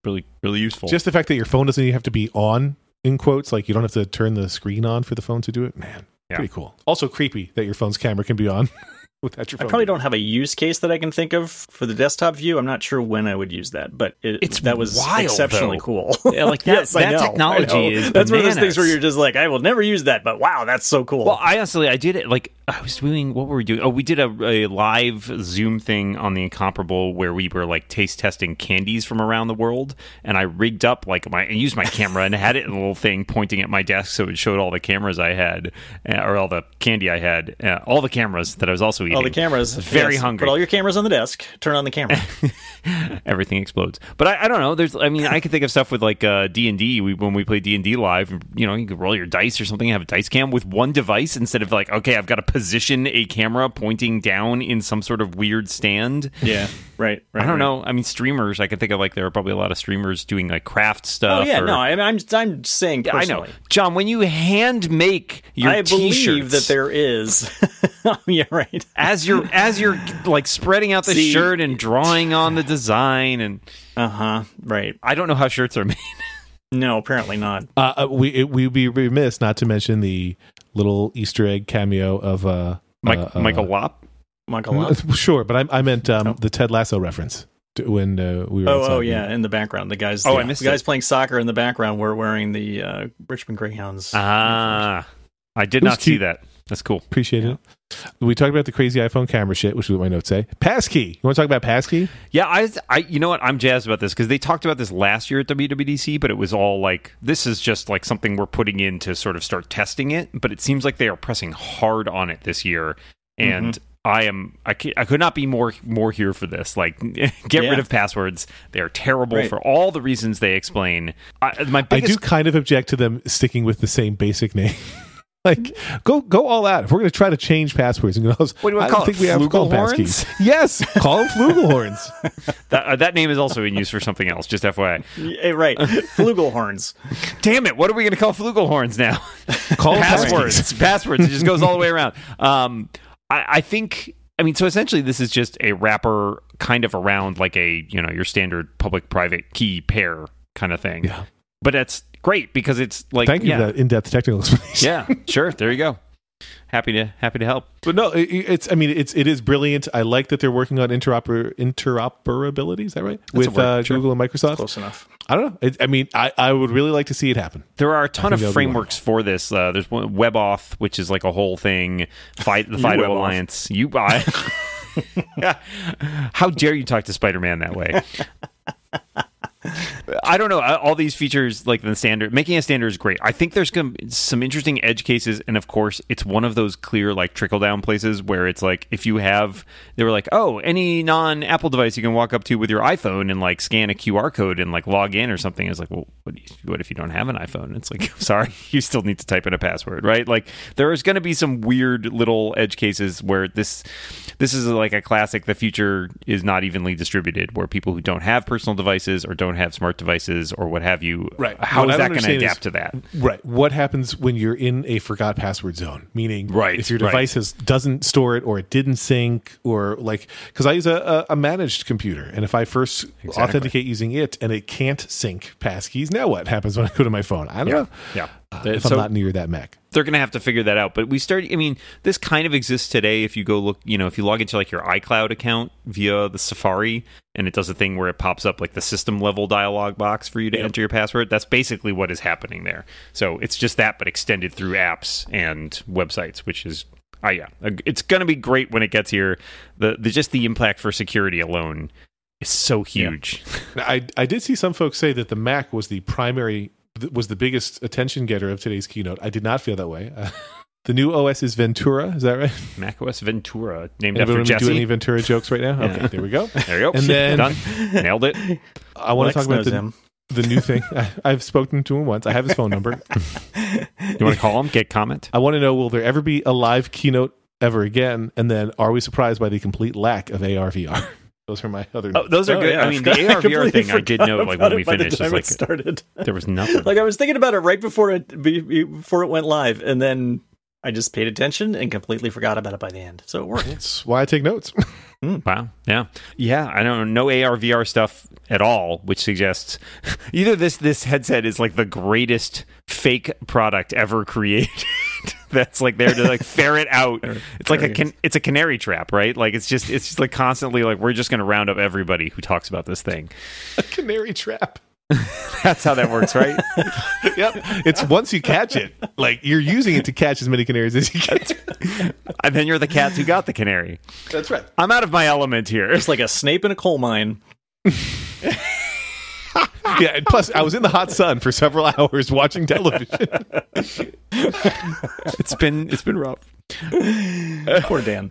S2: really really useful.
S1: Just the fact that your phone doesn't even have to be on in quotes, like you don't have to turn the screen on for the phone to do it. Man,
S2: Yeah.
S1: pretty cool. Also creepy that your phone's camera can be on without your
S3: I probably don't have a use case that I can think of for the desktop view. I'm not sure when I would use that, but it,
S2: It's
S3: that was
S2: wild,
S3: exceptionally
S2: though.
S3: cool.
S2: Yeah, like that-
S3: yes, I
S2: that
S3: know,
S2: technology
S3: I know.
S2: is
S3: That's one of those things where you're just like, I will never use that, but wow, that's so cool.
S2: Well, I honestly, I did it like I was doing. What were we doing? Oh, we did a, a live Zoom thing on the Incomparable where we were like taste testing candies from around the world, and I rigged up like my and used my camera and had it in a little thing pointing at my desk so it showed all the cameras I had uh, or all the candy I had, uh, all the cameras that I was also eating.
S3: All the cameras.
S2: Very
S3: yes,
S2: hungry.
S3: Put all your cameras on the desk. Turn on the camera.
S2: everything explodes. But I, I don't know. There's, I mean, I can think of stuff with like uh, D and D. When we play D and D live, you know, you could roll your dice or something, have a dice cam with one device instead of like, okay, I've got to position a camera pointing down in some sort of weird stand.
S3: yeah. Right. Right.
S2: I don't
S3: right.
S2: know. I mean, streamers. I can think of like there are probably a lot of streamers doing like craft stuff.
S3: Oh yeah.
S2: or-
S3: No. I, I'm. I'm saying. Personally.
S2: I know. John. When you hand make your
S3: I believe
S2: t-shirts,
S3: that there is. yeah. Right.
S2: As you're as you're like spreading out the
S3: See-
S2: shirt and drawing on the design, and
S3: Uh huh. Right.
S2: I don't know how shirts are made.
S3: No. Apparently not.
S1: Uh, uh, we it, we'd be remiss not to mention the little Easter egg cameo of uh,
S2: Mike,
S1: uh, uh,
S2: Michael Wop.
S3: Michael. Lop.
S1: Sure, but I, I meant um,
S3: Oh.
S1: the Ted Lasso reference when uh, we were.
S3: Oh, oh yeah, in the background, the guys.
S2: Oh, I
S3: the,
S2: missed
S3: the guys
S2: it.
S3: playing soccer in the background were wearing the uh, Richmond Greyhounds.
S2: Ah, I did
S1: It was
S2: not see that. That's cool.
S1: Appreciate it. We talked about the crazy iPhone camera shit, which is what my notes say. Passkey. You want to talk about passkey?
S2: Yeah, I, I, you know what? I'm jazzed about this because they talked about this last year at WWDC, but it was all like this is just like something we're putting in to sort of start testing it. But it seems like they are pressing hard on it this year, and mm-hmm. I am I, I could not be more more here for this. Like, get
S3: Yeah.
S2: rid of passwords. They are terrible
S3: Right.
S2: for all the reasons they explain. I, my
S1: I do kind of object to them sticking with the same basic name. like, go go all out. If we're going to try to change passwords and go,
S2: What do you wanna call
S1: don't
S2: it,
S1: think we have to call them
S2: flugelhorns?
S1: Yes, call them flugelhorns.
S2: that, uh, that name is also in use for something else. Just FYI.
S3: Yeah, right, flugelhorns.
S2: Damn it! What are we going to call flugelhorns now?
S1: Call them
S2: passwords.
S1: passkeys.
S2: passwords. It just goes all the way around. Um, I, I think. I mean, so essentially, this is just a wrapper kind of around like a you know your standard public-private key pair kind of thing.
S1: Yeah.
S2: But that's great because it's like
S1: Thank you
S2: yeah,
S1: for that in-depth technical explanation.
S2: yeah, sure. There you go. Happy to happy to help.
S1: But no, it, it's. I mean, it's it is brilliant. I like that they're working on interoper interoperability. Is that right?
S2: a
S1: With
S2: word,
S1: uh,
S2: sure.
S1: Google and Microsoft.
S3: Close enough.
S1: I don't know. It, I mean, I, I would really like to see it happen.
S2: There are a ton of frameworks for this. Uh, there's one, WebAuthn, which is like a whole thing. Fight the Fido
S3: WebAuthn.
S2: Alliance. You buy. How dare you talk to Spider-Man that way? I don't know. All these features, like the standard, making a standard is great. I think there's some interesting edge cases, and of course, it's one of those clear like trickle down places where it's like if you have, they were like, oh, any non Apple device you can walk up to with your iPhone and like scan a QR code and like log in or something. It's like, well, what, you, what if you don't have an iPhone? It's like, sorry, you still need to type in a password, right? Like there is going to be some weird little edge cases where this this is like a classic. The future is not evenly distributed, where people who don't have personal devices or don't have smart devices or what have you,
S1: Right.
S2: How
S1: What
S2: is that going to
S1: understand is-
S2: adapt to that?
S1: Right. What happens when you're in a forgot password zone? Meaning,
S2: Right,
S1: if your
S2: right.
S1: has, doesn't store it or it didn't sync or like, because I use a, a, managed computer, and if I first
S2: Exactly.
S1: authenticate using it and it can't sync passkeys, now what happens when I go to my phone? I don't know.
S2: yeah.
S1: Uh, if
S2: So-
S1: I'm not near that Mac.
S2: they're going to have to figure that out. But we start. I mean, this kind of exists today. If you go look, you know, if you log into like your iCloud account via the Safari, and it does a thing where it pops up like the system level dialog box for you to enter your password. That's basically what is happening there. So it's just that, but extended through apps and websites, which is. Ah, yeah, it's going to be great when it gets here. The, the just the impact for security alone is so huge.
S1: Now, I I did see some folks say that the Mac was the primary was the biggest attention getter of today's keynote. I did not feel that way. Uh, the new OS is Ventura. Is that right?
S2: macOS Ventura, named
S1: Anybody
S2: after
S1: want to do any Ventura jokes right now?
S2: Yeah.
S1: Okay, there we go.
S2: There you go.
S1: And then-
S2: done, nailed it.
S1: I want
S3: Lex
S1: to talk about the,
S3: him.
S1: the new thing. I, I've spoken to him once. I have his phone number.
S2: You want to call him? Get comment.
S1: I want to know will there ever be a live keynote ever again? And then are we surprised by the complete lack of AR VR? Those are my other
S2: Oh,
S1: notes.
S2: those are
S3: Oh,
S2: good.
S3: yeah,
S2: I mean, the AR VR thing I did
S3: forgot
S2: know like when we
S3: it the
S2: finished.
S3: time
S2: It's
S3: it
S2: like
S3: started.
S2: there was nothing.
S3: Like I was thinking about it right before it be- be- before it went live, and then I just paid attention and completely forgot about it by the end. So it worked.
S1: That's why I take notes. Hmm.
S2: Wow. Yeah. Yeah. I don't know. No AR VR stuff at all, which suggests either this this headset is like the greatest fake product ever created. That's like there to like ferret out. It's like a can, it's a canary trap, right? Like it's just it's just like constantly like we're just going to round up everybody who talks about this thing.
S1: a canary trap.
S2: That's how that works, right?
S1: Yep. It's once you catch it, like you're using it to catch as many canaries as you can.
S2: and then you're the cats who got the canary.
S1: That's right.
S2: I'm out of my element here.
S3: It's like a Snape in a coal mine.
S1: Yeah. And plus, I was in the hot sun for several hours watching television.
S2: It's been it's been rough.
S3: Poor Dan.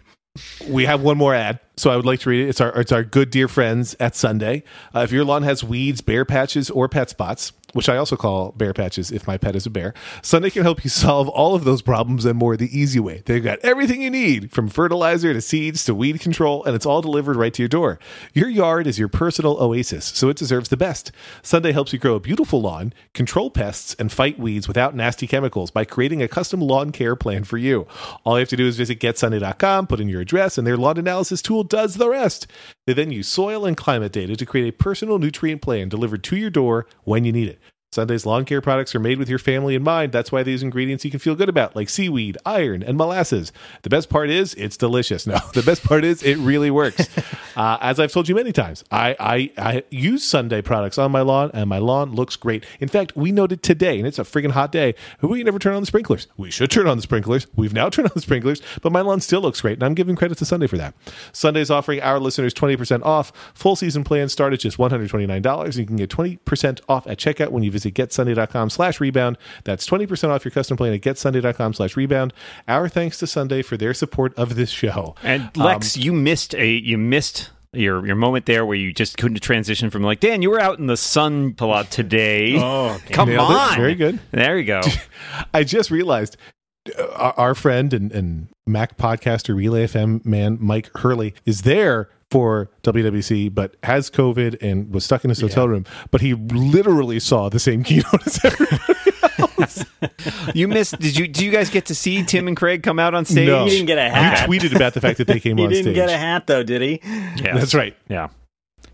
S1: we have one more ad, so I would like to read it. It's our it's our good dear friends at Sunday. Uh, if your lawn has weeds, bare patches, or pet spots, which I also call bear patches if my pet is a bear, Sunday can help you solve all of those problems and more the easy way. They've got everything you need from fertilizer to seeds to weed control, and it's all delivered right to your door. Your yard is your personal oasis, so it deserves the best. Sunday helps you grow a beautiful lawn, control pests, and fight weeds without nasty chemicals by creating a custom lawn care plan for you. All you have to do is visit getsunday.com, put in your address, and their lawn analysis tool does the rest. They then use soil and climate data to create a personal nutrient plan delivered to your door when you need it. Sunday's lawn care products are made with your family in mind. That's why these ingredients you can feel good about, like seaweed, iron, and molasses. The best part is it's delicious. No, the best part is it really works. uh, as I've told you many times, I, I, I use Sunday products on my lawn, and my lawn looks great. In fact, we noted today, and it's a freaking hot day, we never turn on the sprinklers. We should turn on the sprinklers. We've now turned on the sprinklers, but my lawn still looks great, and I'm giving credit to Sunday for that. Sunday's offering our listeners 20% off. Full season plans start at just $129, and you can get 20% off at checkout when you visit getsunday.com slash rebound. That's 20% off your custom plan at getsunday.com slash rebound. Our thanks to Sunday for their support of this show.
S2: And Lex,
S1: Um,
S2: you missed a you missed your your moment there where you just couldn't transition from like Dan, you were out in the sun a lot today.
S3: Oh,
S2: come
S1: Nailed it.
S2: on,
S1: Very good.
S2: There you go.
S1: I just realized uh, our, our friend and, and Mac podcaster Relay FM man Mike Hurley is there for WWC, but has COVID and was stuck in his hotel room. But he literally saw the same keynote as everybody.
S2: you missed. Did you? Did you guys get to see Tim and Craig come out on stage?
S1: No.
S3: He didn't get a
S1: You
S3: hat.
S1: tweeted about the fact that they came
S3: He
S1: on
S3: didn't
S1: stage.
S3: get a hat though, did he?
S2: Yeah,
S1: That's right.
S2: Yeah.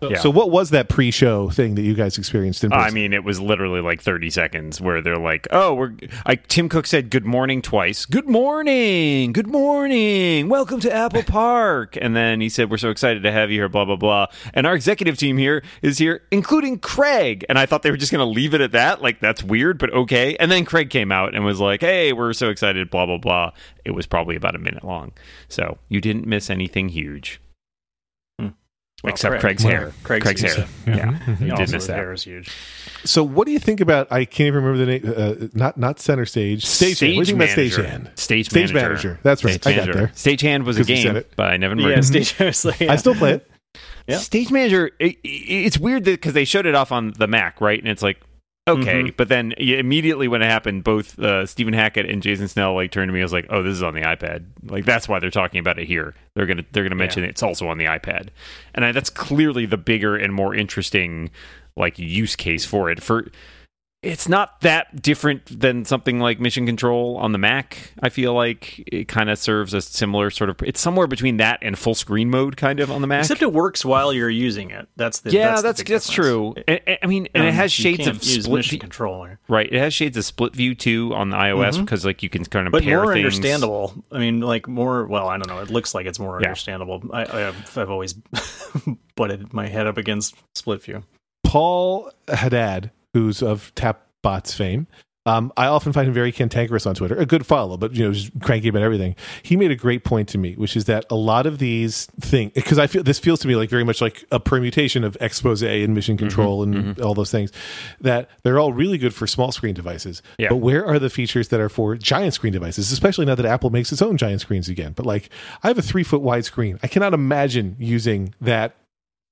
S2: Yeah.
S1: So, what was that pre-show thing that you guys experienced in person?
S2: I mean, it was literally like 30 seconds where they're like, "Oh, we're." I, Tim Cook said "Good morning" twice. Good morning, good morning, welcome to Apple Park. And then he said, "We're so excited to have you here." Blah blah blah. And our executive team here is here, including Craig. And I thought they were just going to leave it at that. Like that's weird, but okay. And then Craig came out and was like, "Hey, we're so excited." Blah blah blah. It was probably about a minute long, so you didn't miss anything huge.
S3: Well,
S2: Except
S3: Craig.
S2: Craig's hair.
S3: Craig's
S2: Craig's, hair. Yeah, you
S3: Also,
S2: did miss
S3: his
S2: that.
S3: hair is huge.
S1: so, what do you think about? I can't even remember the name. Uh, not not center stage. Stage. What do you think about
S2: manager.
S1: stagehand?
S2: Stage,
S1: Stage
S2: manager.
S1: manager. That's right.
S2: Stage
S1: I got
S2: manager.
S1: there.
S2: Stagehand was a
S1: 'Cause you said
S2: game,
S1: it.
S2: but I
S3: Yeah, stage. I was like,
S1: I still play it.
S3: Yeah.
S2: Stage manager. It, it- it's weird because they showed it off on the Mac, right? And it's like, okay,
S3: Mhm.
S2: but then yeah, immediately when it happened, both uh, Stephen Hackett and Jason Snell like turned to me. I was like, oh, this is on the iPad. Like that's why they're talking about it here. They're gonna they're gonna mention it's also on the iPad, and I, that's clearly the bigger and more interesting like use case for it. For it's not that different than something like Mission Control on the Mac. I feel like it kind of serves a similar sort of. It's somewhere between that and full screen mode, kind of on the Mac.
S3: Except it works while you're using it. That's the
S2: yeah,
S3: that's
S2: that's
S3: the
S2: that's, true.
S3: difference.
S2: And- and- I mean, and it
S3: Um,
S2: has
S3: you
S2: shades
S3: can't
S2: of
S3: use
S2: split
S3: mission
S2: view,
S3: controller,
S2: right? It has shades of split view too on the iOS because like you can kind of
S3: but
S2: pair
S3: more
S2: things.
S3: understandable. I mean, like more. Well, I don't know. It looks like it's more
S2: Yeah.
S3: understandable. I, I've, I've always butted my head up against split view.
S1: Paul Haddad, who's of Tapbots fame. Um, I often find him very cantankerous on Twitter. A good follow, but you know, just cranky about everything. He made a great point to me, which is that a lot of these things, because I feel this feels to me like very much like a permutation of expose and mission control and all those things. That they're all really good for small screen devices.
S2: Yeah.
S1: But where are the features that are for giant screen devices? Especially now that Apple makes its own giant screens again. But like, I have a three foot wide screen. I cannot imagine using that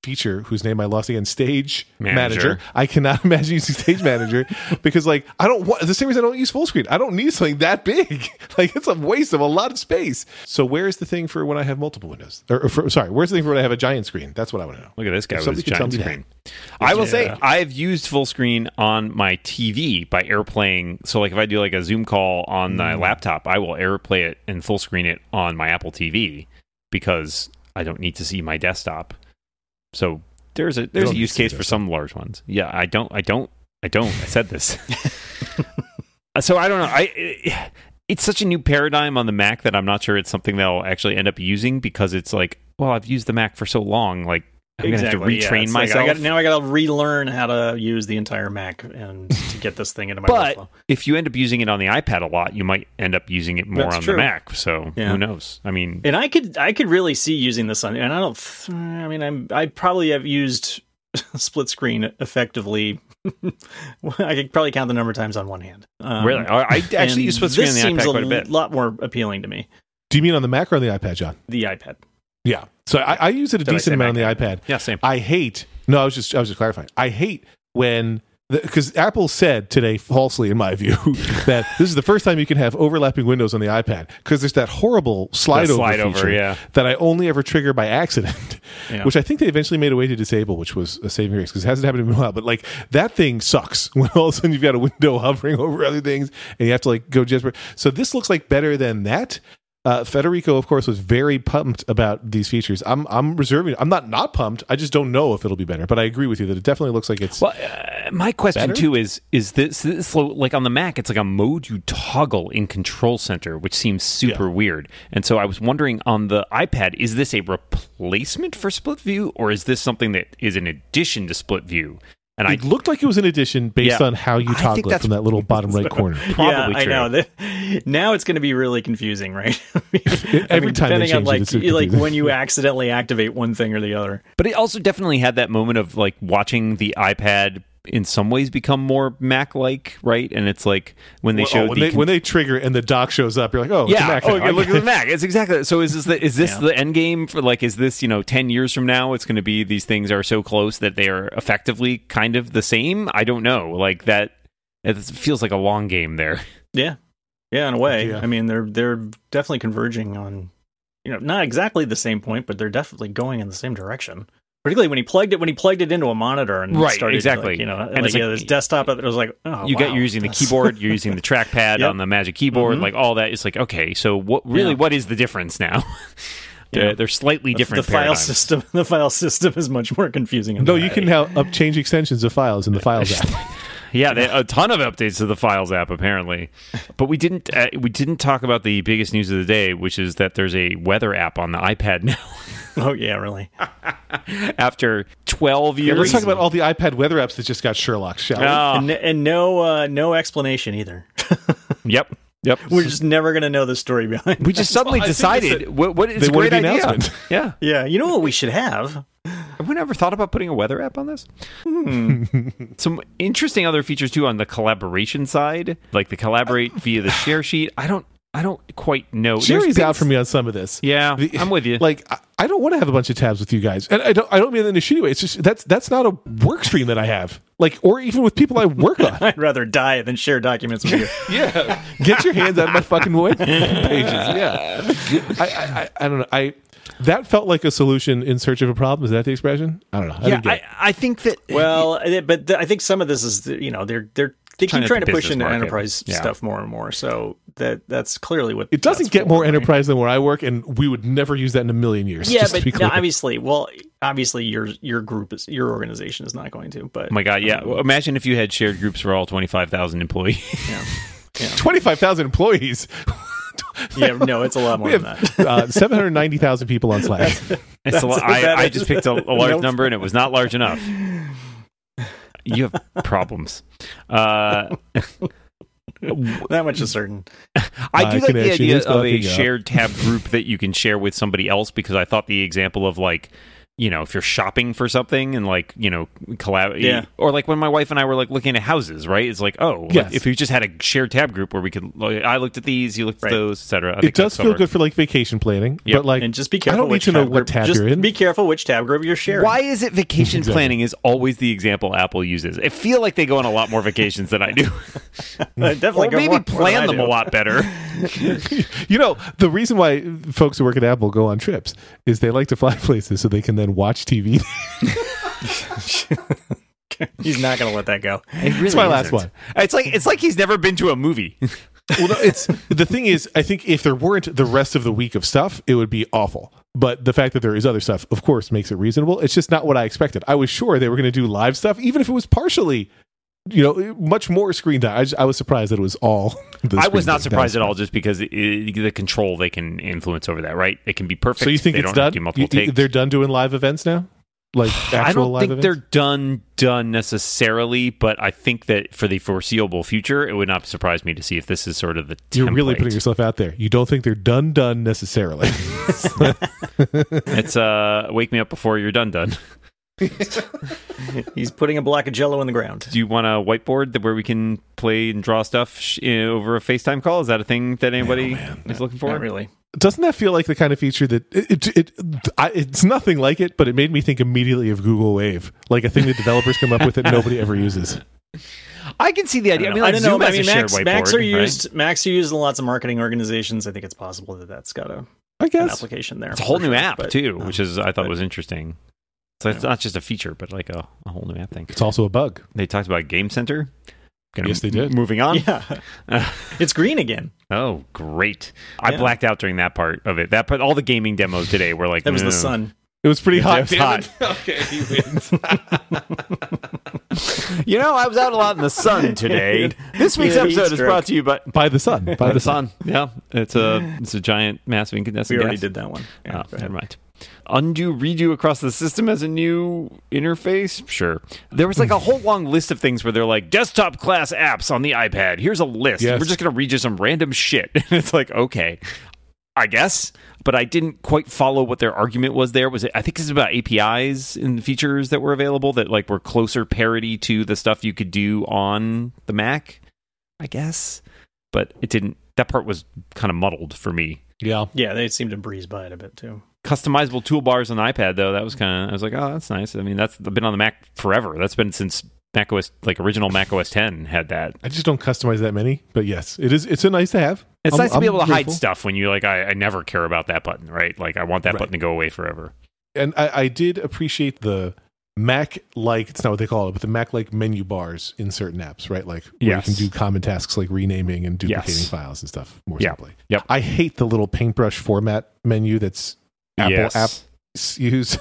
S1: feature whose name I lost again, Stage
S2: Manager.
S1: Manager. I cannot imagine using Stage Manager because, like, I don't want the same reason I don't use full screen. I don't need something that big. like, it's a waste of a lot of space. So, where's the thing for when I have multiple windows? Or, or for, sorry, where's the thing for when I have a giant screen? That's what I want to know.
S2: Look at this guy
S1: If
S2: with
S1: somebody tell
S2: giant
S1: me that.
S2: screen. I will say I've used full screen on my TV by airplaying. So like if I do like a Zoom call on my mm. laptop, I will airplay it and full screen it on my Apple TV because I don't need to see my desktop. So there's a there's a use
S1: need to see
S2: case for some large ones. Yeah, I don't I don't I don't. I said this. Uh, so I don't know. I it's such a new paradigm on the Mac that I'm not sure it's something they'll actually end up using because it's like, well, I've used the Mac for so long, like I'm gonna have to
S3: yeah,
S2: retrain
S3: like,
S2: myself.
S3: I got, now I got to relearn how to use the entire Mac and to get this thing into my
S2: but
S3: workflow.
S2: if you end up using it on the iPad a lot, you might end up using it more
S3: That's
S2: on
S3: true.
S2: the Mac. So
S3: Yeah.
S2: who knows? I mean,
S3: And I could I could really see using this on and I don't I mean I'm I probably have used split screen effectively I could probably count the number of times on one hand. Um,
S2: really, I I actually use split screen on
S3: this
S2: the
S3: seems
S2: iPad quite a bit.
S3: lot more appealing to me.
S1: Do you mean on the Mac or on the iPad, John?
S3: The iPad.
S1: Yeah. So I, I use it a
S3: Did I
S1: decent
S3: say
S1: amount on the iPad.
S2: Yeah, same.
S1: I hate. No, I was just I was just clarifying. I hate when because Apple said today falsely, in my view, that this is the first time you can have overlapping windows on the iPad because there's that horrible slide over
S2: slide over,
S1: feature
S2: yeah.
S1: that I only ever trigger by accident,
S3: Yeah.
S1: which I think they eventually made a way to disable, which was a saving grace because it hasn't happened in a while. But like that thing sucks when all of a sudden you've got a window hovering over other things and you have to like go just. So this looks like better than that. Uh, Federico, of course, was very pumped about these features. I'm I'm reserving. I'm not not pumped. I just don't know if it'll be better. But I agree with you that it definitely looks like it's.
S2: Well, uh, my question
S1: Better?
S2: too is is this, this like on the Mac? It's like a mode you toggle in Control Center, which seems super weird. And so I was wondering on the iPad, is this a replacement for Split View, or is this something that is an addition to Split View? And I
S1: it looked like it was an addition based
S2: Yeah.
S1: on how you
S2: I
S1: toggle it from that little bottom right corner.
S2: Probably
S3: yeah, I know. That- now it's going to be really confusing, right?
S1: Every time they
S3: depending on
S1: change it,
S3: like
S1: it's
S3: like when you accidentally activate one thing or the other.
S2: But it also definitely had that moment of like watching the iPad in some ways become more Mac like, right? And it's like when they
S1: Well,
S2: showed
S1: oh, when,
S2: the
S1: they, when they trigger and the dock shows up, you're like, oh, it's a
S2: yeah.
S1: Mac
S2: oh,
S1: now.
S2: yeah, look at the Mac. It's exactly. So is this the is this
S3: Yeah.
S2: the end game for like is this you know ten years from now? It's going to be these things are so close that they are effectively kind of the same. I don't know. Like that. It feels like a long game there.
S3: Yeah, yeah, in a way.
S1: Yeah.
S3: I mean, they're they're definitely converging on, you know, not exactly the same point, but they're definitely going in the same direction. Particularly when he plugged it when he plugged it into a monitor and
S2: Right,
S3: started
S2: exactly.
S3: like, you know,
S2: And
S3: like,
S2: it's like-
S3: yeah, this desktop. It was like, oh,
S2: you got
S3: wow,
S2: you're using the keyboard, you're using the trackpad
S3: Yep.
S2: on the Magic Keyboard,
S3: Mhm.
S2: like all that. It's like okay, so what really
S3: Yeah.
S2: what is the difference now? they're,
S3: Yeah.
S2: they're slightly
S3: The-
S2: different.
S3: The file system, the file system is much more confusing. in
S1: no, you can now up change extensions of files in the Files app.
S2: Yeah, they, a ton of updates to the Files app apparently, but we didn't uh, we didn't talk about the biggest news of the day, which is that there's a weather app on the iPad now.
S3: Oh yeah, really.
S2: After 12 years,
S1: Let's talk about all the iPad weather apps that just got Sherlock, shall we?
S2: Ah,
S3: and, and no, uh, no explanation either.
S2: yep, yep.
S3: We're just never gonna know the story behind.
S2: we just suddenly
S1: Well, I think it's
S2: decided what, what is
S1: they
S2: a great
S1: the
S2: idea.
S1: announcement.
S2: Yeah,
S3: Yeah, you know what we should have?
S2: have we never thought about putting a weather app on this?
S3: Hmm.
S2: Some interesting other features too on the collaboration side, like the collaborate via the share sheet. I don't, I don't quite know. There's
S1: Jerry's
S2: been
S1: out for me on some of this.
S2: Yeah,
S1: The-
S2: I'm with you.
S1: Like I, I don't want to have a bunch of tabs with you guys, and I don't. I don't mean that in a shitty way. It's just that's that's not a work stream that I have. Like, or even with people I work on.
S3: I'd rather die than share documents with you.
S1: yeah, get your hands out of my fucking web pages. Yeah, I, I, I, I don't know. I that felt like a solution in search of a problem. Is that the expression? I don't know. I
S2: yeah, I. I think that
S3: Well, but th- I think some of this is you know they're they're they
S2: Trying
S3: keep trying to push into
S2: market.
S3: enterprise
S2: Yeah.
S3: stuff more and more. So that that's clearly what
S1: It doesn't get
S3: for,
S1: more
S3: right?
S1: enterprise than where I work, and we would never use that in a million years.
S3: Yeah,
S1: just to
S3: but
S1: be
S3: no, obviously, well, obviously your your group is your organization is not going to. But
S2: Oh my god, yeah.
S3: um,
S2: Well, Imagine if you had shared groups for all 25,000 employees.
S3: yeah,
S1: twenty-five thousand employees.
S3: yeah, no, it's a lot more
S1: we
S3: than
S1: have
S3: that.
S1: uh, seven hundred ninety thousand people on Slack.
S2: It's a lo-
S3: That's-
S2: I, I just picked a, a large
S3: Nope.
S2: number and it was not large enough. You have problems. Uh,
S3: that much is certain.
S2: I
S1: My
S2: do like the idea of a
S1: up.
S2: shared tab group that you can share with somebody else because I thought the example of like, you know, if you're shopping for something and like, you know, collab,
S3: Yeah.
S2: or like when my wife and I were like looking at houses, right? It's like, oh, like, if you just had a shared tab group where we could, like, I looked at these, you looked at those, etc.
S1: It does feel good for like vacation planning,
S2: Yep.
S1: but like
S3: And just be careful
S1: I
S3: careful.
S1: don't need
S3: which
S1: to know
S3: tab
S1: what
S3: group,
S1: tab
S3: just
S1: you're in.
S3: Be careful which tab group you're sharing.
S2: Why is it vacation
S1: Exactly.
S2: planning is always the example Apple uses? I feel like they go on a lot more vacations than I do.
S3: Definitely
S2: or maybe
S3: more- more
S2: plan
S3: than
S2: them a lot better.
S1: you know, the reason why folks who work at Apple go on trips is they like to fly places so they can then watch TV.
S3: He's not going to let that go.
S2: It's
S1: my last one.
S2: It's like it's like he's never been to a movie.
S1: well, no, it's the thing is, I think if there weren't the rest of the week of stuff, it would be awful. But the fact that there is other stuff, of course, makes it reasonable. It's just not what I expected. I was sure they were going to do live stuff, even if it was partially, you know, much more screen time. I, just, I was surprised that it was all. the
S2: I was not surprised at all, just because it, the control they can influence over that. Right? It can be perfect.
S1: So you think
S2: they
S1: it's done?
S2: to do multiple
S1: You- they're done doing live events now, like actual
S2: I don't
S1: live
S2: think
S1: events.
S2: they're done done necessarily, but I think that for the foreseeable future, it would not surprise me to see if this is sort of the.
S1: You're really putting yourself out there. You don't think they're done done necessarily.
S2: It's uh, wake me up before you're done. Done.
S3: He's putting a block of Jello in the ground.
S2: Do you want a whiteboard that where we can play and draw stuff sh- uh, over a FaceTime call? Is that a thing that anybody is looking for?
S3: Not really.
S1: Doesn't that feel like the kind of feature that it, it, it I, it's nothing like it, but it made me think immediately of Google Wave, like a thing that developers come up with that nobody ever uses.
S2: I can see the idea. I, mean, like
S3: I don't know.
S2: Zoom
S3: I
S2: has
S3: mean,
S2: a shared
S3: Macs,
S2: whiteboard,
S3: Macs are
S2: right?
S3: used. Macs are used in lots of marketing organizations. I think it's possible that that's got a,
S1: I
S3: an
S1: guess.
S3: application there.
S2: It's a whole new
S3: sure,
S2: app
S3: but,
S2: too,
S3: um,
S2: which is I thought
S3: but-
S2: was interesting. So it's not just a feature, but like a, a whole new app thing.
S1: It's also a bug.
S2: They talked about Game Center. Gonna
S1: Yes, they did.
S2: Moving on.
S3: Yeah, it's green again.
S2: Oh, great! I
S3: Yeah.
S2: blacked out during that part of it. That part, all the gaming demos today were like
S3: That was the
S2: "No."
S3: sun.
S1: It was pretty
S2: It
S1: hot.
S2: was hot.
S1: Okay, he wins.
S2: You know, I was out a lot in the sun today. This week's
S3: Yeah, heat
S2: episode is
S3: stroke.
S2: brought to you by
S1: by the sun. By,
S2: by
S1: the
S2: the
S1: sun.
S2: sun. Yeah, it's a it's a giant, massive incandescent
S3: We already
S2: gas.
S3: did that one. Yeah,
S2: Oh,
S3: go ahead.
S2: never mind. Undo, redo across the system as a new interface? Sure. There was like a whole long list of things where they're like, desktop class apps on the iPad. Here's a list.
S1: Yes.
S2: We're just going to read you some random shit. And it's like, okay, I guess. But I didn't quite follow what their argument was there. Was it, I think this is about APIs and features that were available that like were closer parity to the stuff you could do on the Mac, I guess. But it didn't, that part was kind of muddled for me
S1: Yeah.
S3: Yeah, they seemed to breeze by it a bit too.
S2: Customizable toolbars on the iPad though. That was kind of I was like, oh, that's nice. I mean, that's been on the Mac forever. That's been since Mac OS like original Mac OS 10 had that.
S1: I just don't customize that many, but yes, it is. It's a nice to have.
S2: It's
S1: I'm-
S2: nice to be
S1: I'm
S2: able to hide stuff when you like. I, I never care about that button, right? Like I want that
S1: Right.
S2: button to go away forever.
S1: and I, I did appreciate the Mac like it's not what they call it, but the Mac like menu bars in certain apps, right? Like where
S2: Yes.
S1: you can do common tasks like renaming and duplicating
S2: Yes.
S1: files and stuff more
S2: Yeah.
S1: simply.
S2: Yep.
S1: I hate the little paintbrush format menu that's Apple
S2: Yes.
S1: apps use.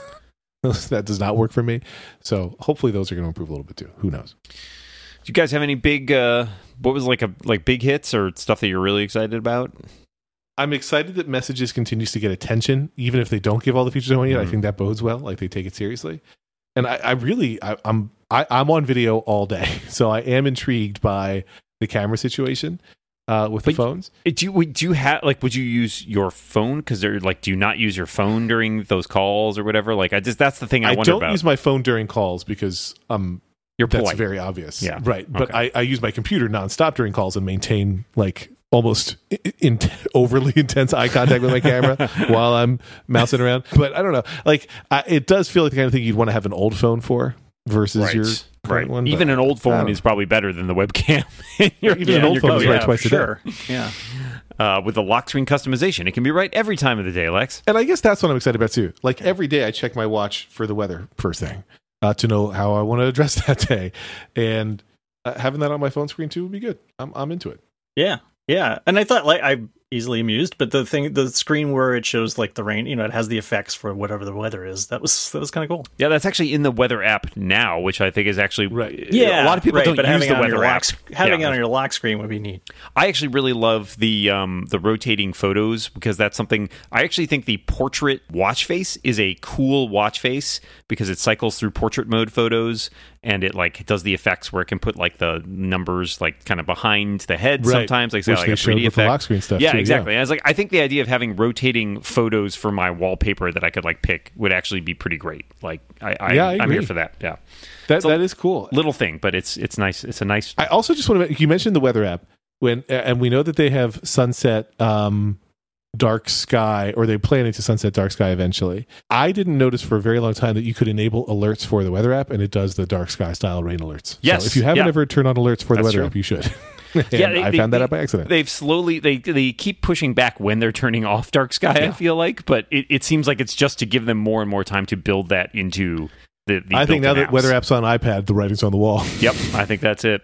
S1: that does not work for me. So hopefully those are going to improve a little bit too. Who knows?
S2: Do you guys have any big? uh What was like a like big hits or stuff that you're really excited about?
S1: I'm excited that Messages continues to get attention, even if they don't give all the features I want yet. I
S2: Mhm.
S1: think that bodes well. Like they take it seriously, and I, I really, I, I'm, I, I'm on video all day, so I am intrigued by the camera situation uh, with the phones.
S2: Uh, Do you would- do you have like would you use your phone because they're like do you not use your phone during those calls or whatever? Like I just that's the thing I,
S1: I,
S2: wonder
S1: don't
S2: about.
S1: use my phone during calls because um,
S2: You're
S1: that's
S2: polite.
S1: very obvious.
S2: Yeah.
S1: right. But
S2: Okay.
S1: I, I use my computer nonstop during calls and maintain like almost in, in, overly intense eye contact with my camera while I'm mousing around. But I don't know. Like I, it does feel like the kind of thing you'd want to have an old phone for versus
S2: right.
S1: your
S2: right.
S1: one.
S2: Even
S1: but
S2: an old phone
S1: don't
S2: is probably better than the webcam. your-
S1: Even
S2: yeah,
S1: an old phone is
S2: computer.
S1: right twice a day.
S3: sure. Yeah.
S2: Uh, with the lock screen customization, it can be right every time of the day, Lex.
S1: And I guess that's what I'm excited about too. Like every day, I check my watch for the weather first thing uh, to know how I want to address that day, and uh, having that on my phone screen too would be good. I'm I'm into it.
S3: Yeah. Yeah. And I thought like I'm easily amused, but the thing the screen where it shows like the rain, you know, it has the effects for whatever the weather is. That was that was kind of cool.
S2: Yeah, that's actually in the weather app now, which I think is actually
S1: Right.
S2: a lot of people
S3: right,
S2: don't
S3: but
S2: use
S3: having
S2: the
S3: it on your
S2: weather
S3: lock,
S2: app.
S3: sc- having
S2: Yeah.
S3: it on your lock screen would be neat.
S2: I actually really love the um, the rotating photos because that's something I actually think the portrait watch face is a cool watch face because it cycles through portrait mode photos and it like does the effects where it can put like the numbers like kind of behind the head
S1: Right.
S2: sometimes like,
S1: Which
S2: like a
S1: showed
S2: 3D
S1: with the
S2: effect.
S1: lock screen stuff.
S2: yeah,
S1: too,
S2: exactly. And I was like, I think the idea of having rotating photos for my wallpaper that I could like pick would actually be pretty great. Like, I, I,
S1: Yeah, I
S2: I'm here for that. Yeah,
S1: That that is cool.
S2: little thing, but it's it's nice. It's a nice.
S1: I also just want to. You mentioned the weather app when, and we know that they have sunset, um, dark sky, or they're planning to sunset dark sky eventually. I didn't notice for a very long time that you could enable alerts for the weather app, and it does the dark sky style rain alerts.
S2: Yes,
S1: So if you haven't
S2: yeah.
S1: ever turned on alerts for the weather
S2: true.
S1: app, you should. And
S2: they-
S1: I
S2: they-
S1: found that
S2: they-
S1: out by accident.
S2: They've slowly they they keep pushing back when they're turning off dark sky. I feel like, but it, it seems like it's just to give them more and more time to build that into the. the
S1: I think now
S2: built-in
S1: that weather app's on iPad, the writing's on the wall.
S2: Yep, I think that's it.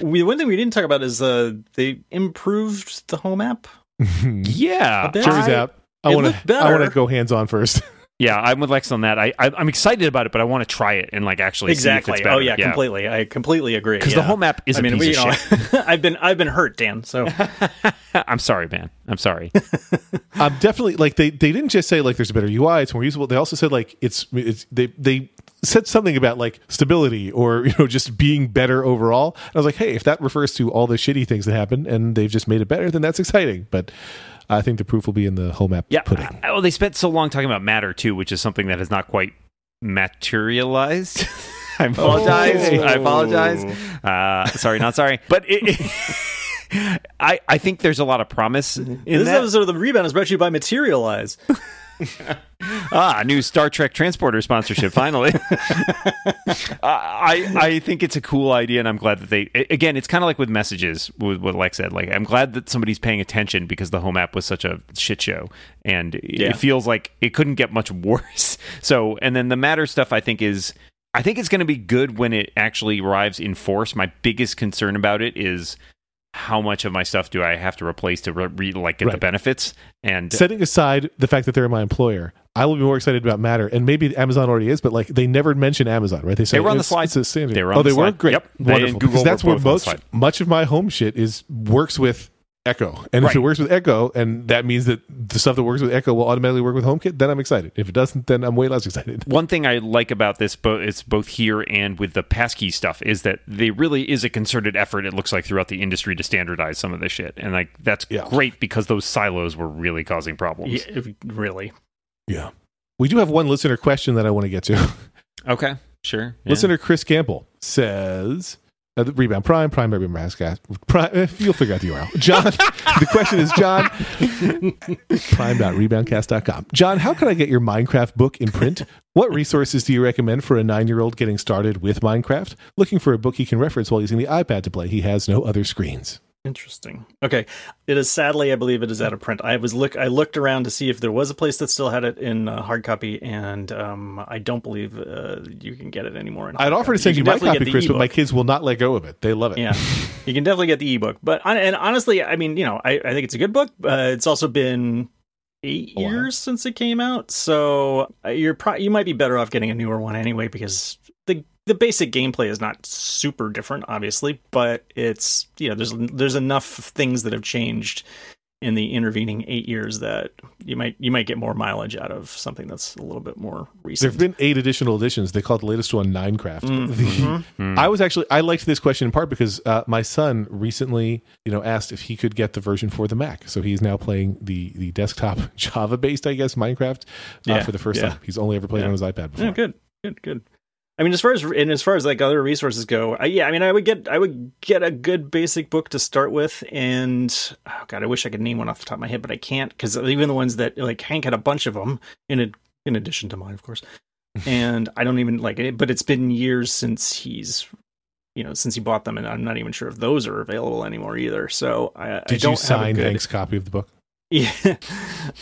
S3: We one thing we didn't talk about is uh they improved the home app.
S2: Yeah,
S3: A bit.
S1: Jury's
S3: I-
S1: out. I want to. I want to go hands on first.
S2: yeah, I'm with Lex on that. I, I I'm excited about it, but I want to try it and like actually
S3: exactly.
S2: See if it's oh, better.
S3: oh yeah, completely. I completely agree.
S2: Because
S3: yeah.
S2: the whole app is
S3: I
S2: a
S3: mean,
S2: piece
S3: we,
S2: of
S3: you know,
S2: shit.
S3: I've been I've been hurt, Dan. So
S2: I'm sorry, man. I'm sorry.
S1: I'm definitely like they they didn't just say like there's a better UI, it's more usable. They also said like it's it's they they said something about like stability or you know just being better overall. And I was like, hey, if that refers to all the shitty things that happen and they've just made it better, then that's exciting. But I think the proof will be in the home app
S2: Yeah.
S1: pudding.
S2: uh, Well, they spent so long talking about Matter too, which is something that has not quite materialized. I apologize.
S1: Oh.
S2: I apologize. Uh, sorry, not sorry. But it, I I think there's a lot of promise in
S3: this
S2: that.
S3: episode of the rebound is brought to you by Materialize.
S2: Ah, new Star Trek transporter sponsorship. Finally, I I think it's a cool idea, and I'm glad that they. Again, it's kind of like with messages, with what Lex said. Like, I'm glad that somebody's paying attention because the home app was such a shit show, and
S3: Yeah.
S2: it feels like it couldn't get much worse. So, and then the matter stuff, I think is. I think it's going to be good when it actually arrives in force. My biggest concern about it is how much of my stuff do I have to replace to re- re- like get the benefits and uh,
S1: Setting aside the fact that they're my employer, I will be more excited about Matter, and maybe Amazon already is, but like they never mention Amazon, right? They say
S2: They were on the
S1: it's-
S2: slide.
S1: it's a standard.
S2: They were on
S1: oh,
S2: the
S1: they were great,
S2: Yep.
S1: Wonderful.
S2: Google
S1: Because that's where
S2: both on the
S1: most much of my home shit is works with Echo, and if it works with Echo, and that means that the stuff that works with Echo will automatically work with HomeKit, then I'm excited. If it doesn't, then I'm way less excited.
S2: one thing I like about this, both it's both here and with the passkey stuff, is that they really is a concerted effort. It looks like throughout the industry to standardize some of this shit, and like that's
S1: Yeah.
S2: great because those silos were really causing problems.
S3: Yeah, really.
S1: Yeah, we do have one listener question that I want to get to.
S2: Okay, sure. Yeah.
S1: Listener Chris Campbell says, uh, Rebound Prime, Prime Rebound Mascot. Prime, eh, you'll figure out the URL. John, the question is, John, prime.reboundcast.com. John, how can I get your Minecraft book in print? What resources do you recommend for a nine year old getting started with Minecraft? Looking for a book he can reference while using the iPad to play. He has no other screens.
S3: Interesting. Okay, it is sadly, I believe it is out of print. I was look, I looked around to see if there was a place that still had it in uh, hard copy, and um, I don't believe uh, you can get it anymore.
S1: I'd offer to send you,
S3: can
S1: my copy, Chris, but my kids will not let go of it. They love it.
S3: Yeah, you can definitely get the ebook. But and honestly, I mean, you know, I, I think it's a good book. Uh, it's also been eight years since it came out, so uh, you're pro- you might be better off getting a newer one anyway because the the basic gameplay is not super different, obviously, but it's you know there's there's enough things that have changed in the intervening eight years that you might you might get more mileage out of something that's a little bit more recent.
S1: There've been eight additional editions. They call it the latest one Ninecraft.
S3: Mhm.
S1: The-
S2: Mm.
S1: I was actually I liked this question in part because uh, my son recently, you know, asked if he could get the version for the Mac. So he's now playing the the desktop Java based, I guess, Minecraft uh,
S3: Yeah,
S1: for the first
S3: yeah.
S1: time. He's only ever played
S3: Yeah.
S1: on his iPad before.
S3: Yeah, good, good, good. I mean, as far as and as far as like other resources go, I, yeah, I mean, I would get I would get a good basic book to start with, and oh god, I wish I could name one off the top of my head, but I can't because even the ones that like Hank had a bunch of them in a, in addition to mine, of course, and I don't even like it. But it's been years since he's. You know, since he bought them, and I'm not even sure if those are available anymore either. So I, I
S1: Did
S3: don't
S1: you sign
S3: have a good,
S1: Hank's copy of the book?
S3: yeah.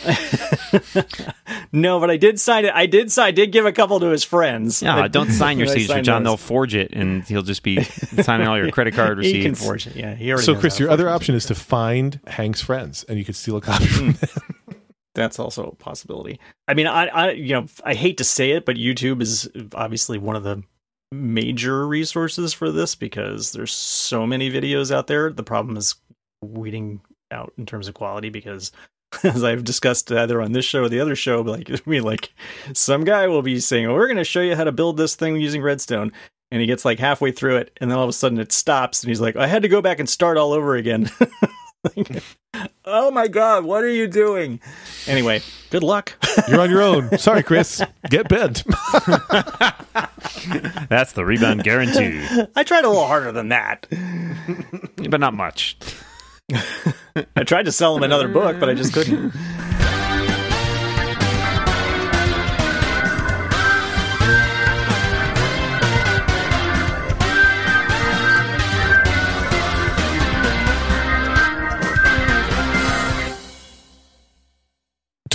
S3: no, but I did sign it. I did sign. I did give a couple to his friends.
S2: Yeah,
S3: I-
S2: don't sign your
S3: I
S2: signature,
S3: signed
S2: John. They'll forge it, and he'll just be signing all your credit card receipts.
S3: He can forge it. Yeah, he already.
S1: So, Chris, your other option is to find Hank's friends, and you could steal a copy from them.
S3: That's also a possibility. I mean, I, I, you know, I hate to say it, but YouTube is obviously one of the major resources for this because there's so many videos out there. The problem is weeding out in terms of quality because as I've discussed either on this show or the other show, like I mean, like some guy will be saying, "Oh, we're going to show you how to build this thing using Redstone," and he gets like halfway through it, and then all of a sudden it stops, and he's like, "I had to go back and start all over again." Like, oh my god, what are you doing? Anyway, good luck.
S1: You're on your own. Sorry, Chris. Get bent.
S2: That's the rebound guarantee,
S3: I tried a little harder than that.
S2: but not much.
S3: I tried to sell him another book, but I just couldn't.